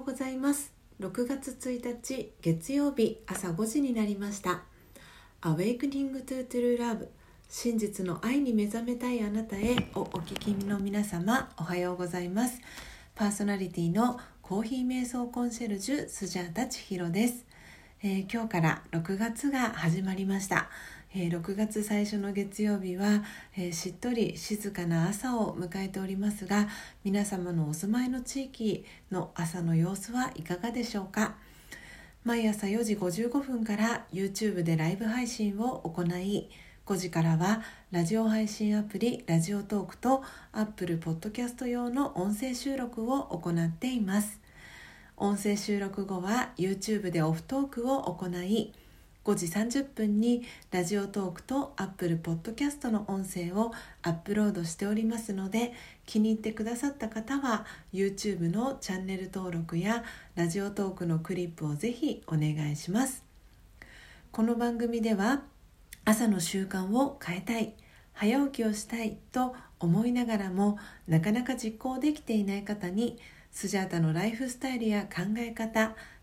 ようございます。6月1日月曜日朝5時になりました。Awakening to True Love 真実の愛に目覚めたいあなたへをお聞きの皆様おはようございます。パーソナリティのコーヒー瞑想コンシェルジュスジャータ千尋です、えー、今日から6月が始まりました。えー、6月最初の月曜日は、えー、しっとり静かな朝を迎えておりますが皆様のお住まいの地域の朝の様子はいかがでしょうか？毎朝4時55分から YouTube でライブ配信を行い5時からはラジオ配信アプリラジオトークと Apple Podcast 用の音声収録を行っています。音声収録後は YouTube でオフトークを行い5時30分にラジオトークと Apple Podcast の音声をアップロードしておりますので気に入ってくださった方は YouTube のチャンネル登録やラジオトークのクリップをぜひお願いします。この番組では朝の習慣を変えたい早起きをしたいと思いながらもなかなか実行できていない方にスジャータのライフスタイルや考え方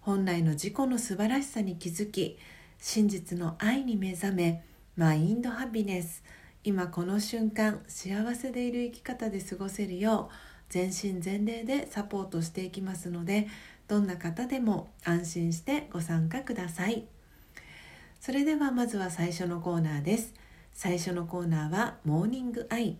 本来の自己の素晴らしさに気づき真実の愛に目覚めマインドハピネス。今この瞬間幸せでいる生き方で過ごせるよう全身全霊でサポートしていきますのでどんな方でも安心してご参加ください。それではまずは最初のコーナーです。最初のコーナーはモーニングアイ。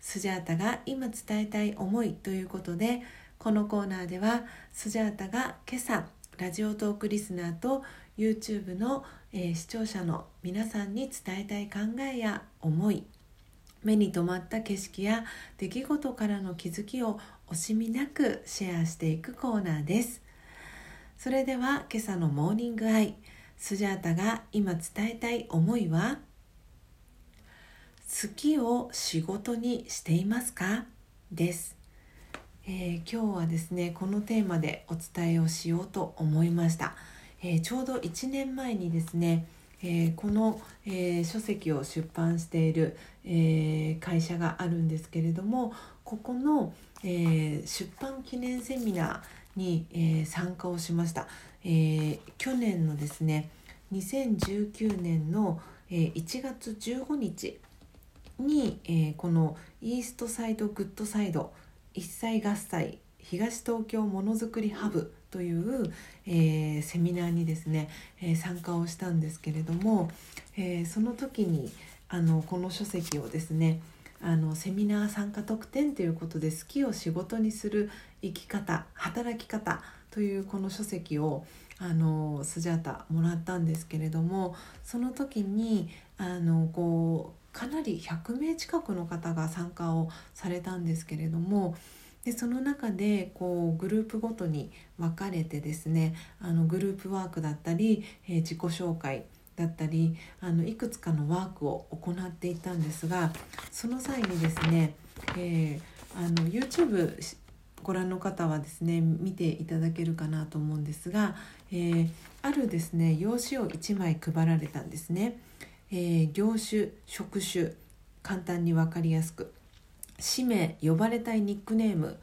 スジャータが今伝えたい思いということでこのコーナーではスジャータが今朝ラジオトークリスナーと YouTube の、えー、視聴者の皆さんに伝えたい考えや思い目に留まった景色や出来事からの気づきを惜しみなくシェアしていくコーナーです。それでは今朝のモーニングアイスジャータが今伝えたい思いは好きを仕事にしていますか？です。えー、今日はですねこのテーマでお伝えをしようと思いました、えー、ちょうど1年前にですね、えー、この、え書籍を出版している、え会社があるんですけれどもここの、え出版記念セミナーに、え参加をしました、え去年のですね2019年の、え1月15日に、えこのイーストサイドグッドサイド一切合祭東東京ものづくりハブという、えー、セミナーにですね、えー、参加をしたんですけれども、えー、その時にあのこの書籍をですねあのセミナー参加特典ということで好きを仕事にする生き方働き方というこの書籍をあのスジャータもらったんですけれどもその時にあのこうかなり100名近くの方が参加をされたんですけれどもでその中でこうグループごとに分かれてですねあのグループワークだったり、えー、自己紹介だったりあのいくつかのワークを行っていたんですがその際にですね、えー、あの YouTube ご覧の方はですね見ていただけるかなと思うんですが、えー、あるですね用紙を1枚配られたんですね。えー、業種職種簡単に分かりやすく氏名呼ばれたいニックネーム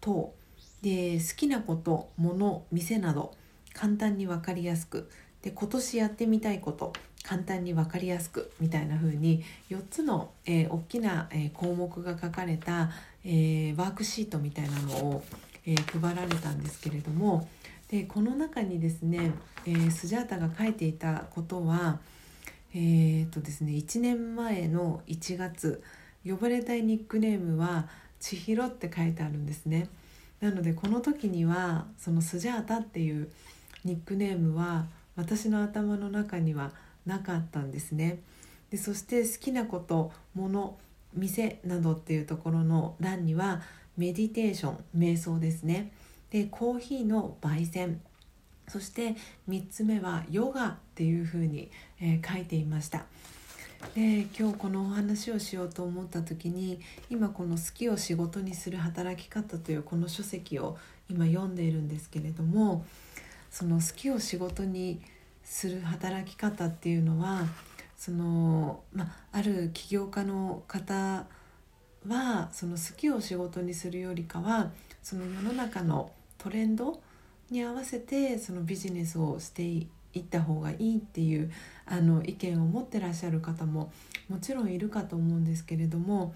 等。で好きなこと物店など簡単に分かりやすく。で今年やってみたいこと簡単に分かりやすくみたいな風に4つの、えー、大きな、えー、項目が書かれた、えー、ワークシートみたいなのを、え配られたんですけれども。でこの中にですね、えスジャータが書いていたことはえー、とですね1年前の1月呼ばれたいニックネームは「千尋」って書いてあるんですね。なのでこの時にはそのスジャータっていうニックネームは私の頭の中にはなかったんですね。でそして好きなこと物店などっていうところの欄にはメディテーション瞑想ですね。でコーヒーの焙煎そして3つ目はヨガっていうふうに、えー、書いていました。で今日このお話をしようと思った時に今この「好きを仕事にする働き方」というこの書籍を今読んでいるんですけれどもその好きを仕事にする働き方っていうのはその、まある起業家の方はその好きを仕事にするよりかはその世の中のトレンドに合わせてそのビジネスをしていった方がいいっていうあの意見を持ってらっしゃる方ももちろんいるかと思うんですけれども、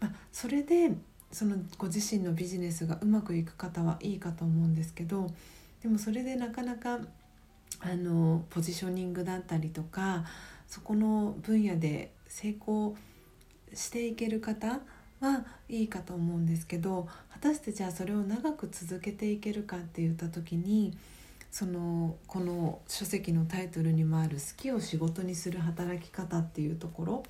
まあ、それでそのご自身のビジネスがうまくいく方はいいかと思うんですけどでもそれでなかなかあのポジショニングだったりとかそこの分野で成功していける方はいいかと思うんですけど果たしてじゃあそれを長く続けていけるかって言った時にそのこの書籍のタイトルにもある「好きを仕事にする働き方」っていうところ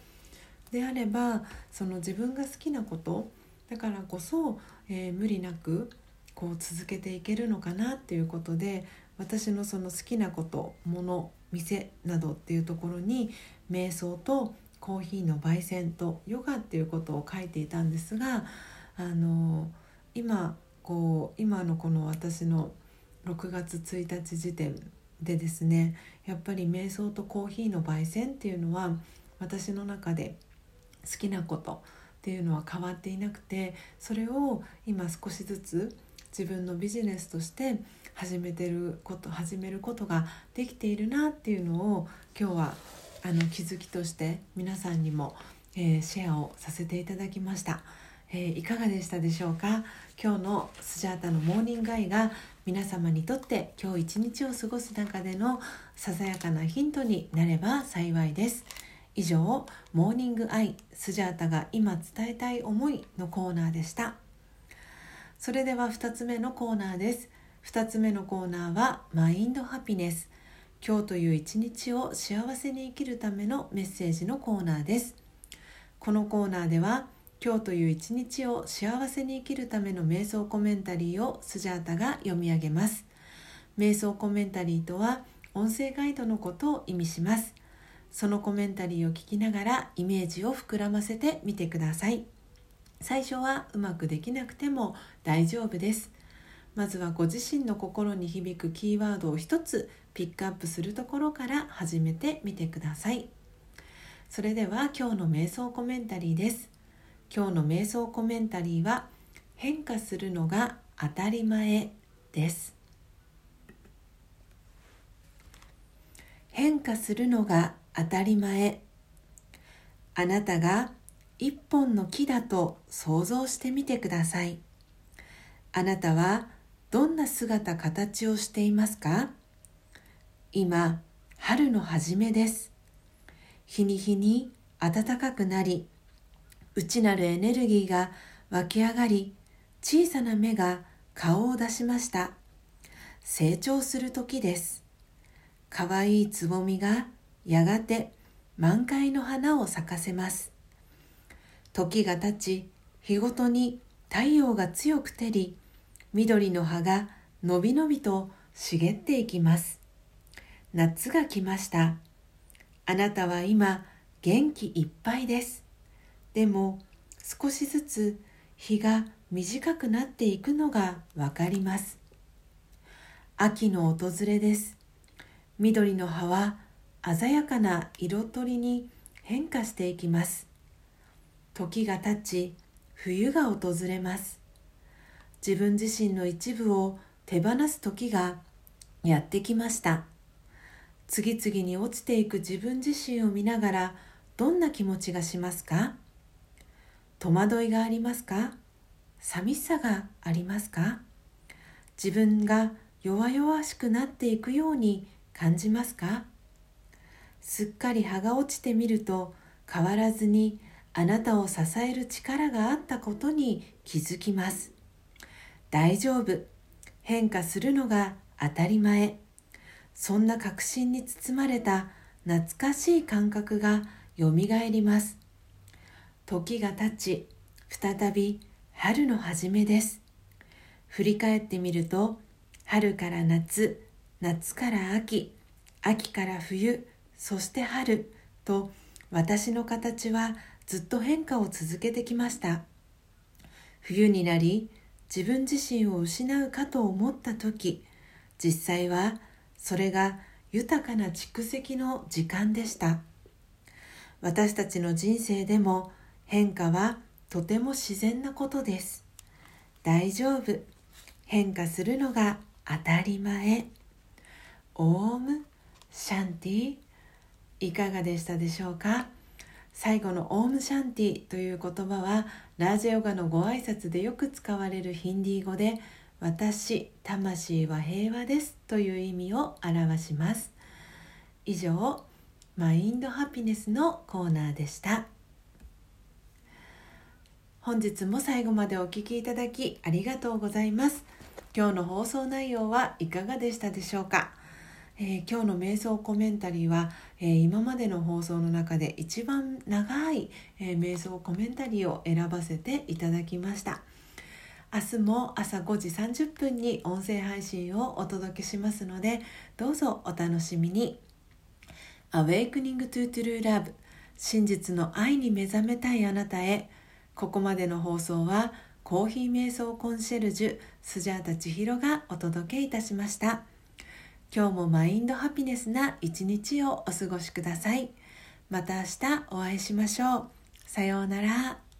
であればその自分が好きなことだからこそ、えー、無理なくこう続けていけるのかなっていうことで私のその好きなこともの店などっていうところに瞑想とコーヒーの焙煎とヨガっていうことを書いていたんですがあの今こう今のこの私の6月1日時点でですねやっぱり瞑想とコーヒーの焙煎っていうのは私の中で好きなことっていうのは変わっていなくてそれを今少しずつ自分のビジネスとして始めてること始めることができているなっていうのを今日はあの気づきとして皆さんにも、えー、シェアをさせていただきました、えー、いかがでしたでしょうか？今日のスジャータのモーニングアイが皆様にとって今日一日を過ごす中でのささやかなヒントになれば幸いです。以上モーニングアイスジャータが今伝えたい思いのコーナーでした。それでは2つ目のコーナーです。2つ目のコーナーはマインドハピネス。今日という一日を幸せに生きるためのメッセージのコーナーです。このコーナーでは今日という一日を幸せに生きるための瞑想コメンタリーをスジャータが読み上げます。瞑想コメンタリーとは音声ガイドのことを意味します。そのコメンタリーを聞きながらイメージを膨らませてみてください。最初はうまくできなくても大丈夫です。まずはご自身の心に響くキーワードを一つピックアップするところから始めてみてください。それでは今日の瞑想コメンタリーです。今日の瞑想コメンタリーは変化するのが当たり前です。変化するのが当たり前。あなたが一本の木だと想像してみてください。あなたはどんな姿形をしていますか？今春の初めです。日に日に暖かくなり内なるエネルギーが湧き上がり小さな芽が顔を出しました。成長する時です。かわいいつぼみがやがて満開の花を咲かせます。時が経ち日ごとに太陽が強く照り緑の葉がのびのびと茂っていきます。夏が来ました。あなたは今元気いっぱいです。でも少しずつ日が短くなっていくのがわかります。秋の訪れです。緑の葉は鮮やかな色とりに変化していきます。時が経ち冬が訪れます。自分自身の一部を手放す時がやってきました。次々に落ちていく自分自身を見ながらどんな気持ちがしますか？戸惑いがありますか？寂しさがありますか？自分が弱々しくなっていくように感じますか？すっかり葉が落ちてみると変わらずにあなたを支える力があったことに気づきます。大丈夫。変化するのが当たり前。そんな確信に包まれた懐かしい感覚がよみがえります。時が経ち再び春の初めです。振り返ってみると春から夏夏から秋秋から冬そして春と私の形はずっと変化を続けてきました。冬になり自分自身を失うかと思った時実際はそれが豊かな蓄積の時間でした。私たちの人生でも変化はとても自然なことです。大丈夫。変化するのが当たり前。オーム。シャンティ。いかがでしたでしょうか？最後のオームシャンティという言葉はラージェヨガのご挨拶でよく使われるヒンディー語で私魂は平和ですという意味を表します。以上マインドハピネスのコーナーでした。本日も最後までお聴きいただきありがとうございます。今日の放送内容はいかがでしたでしょうか、えー、今日の瞑想コメンタリーは、えー、今までの放送の中で一番長い、えー、瞑想コメンタリーを選ばせていただきました。明日も朝5時30分に音声配信をお届けしますのでどうぞお楽しみに。Awakening to True Love 真実の愛に目覚めたいあなたへ。ここまでの放送はコーヒー瞑想コンシェルジュスジャータ千尋がお届けいたしました。今日もマインドハピネスな一日をお過ごしください。また明日お会いしましょう。さようなら。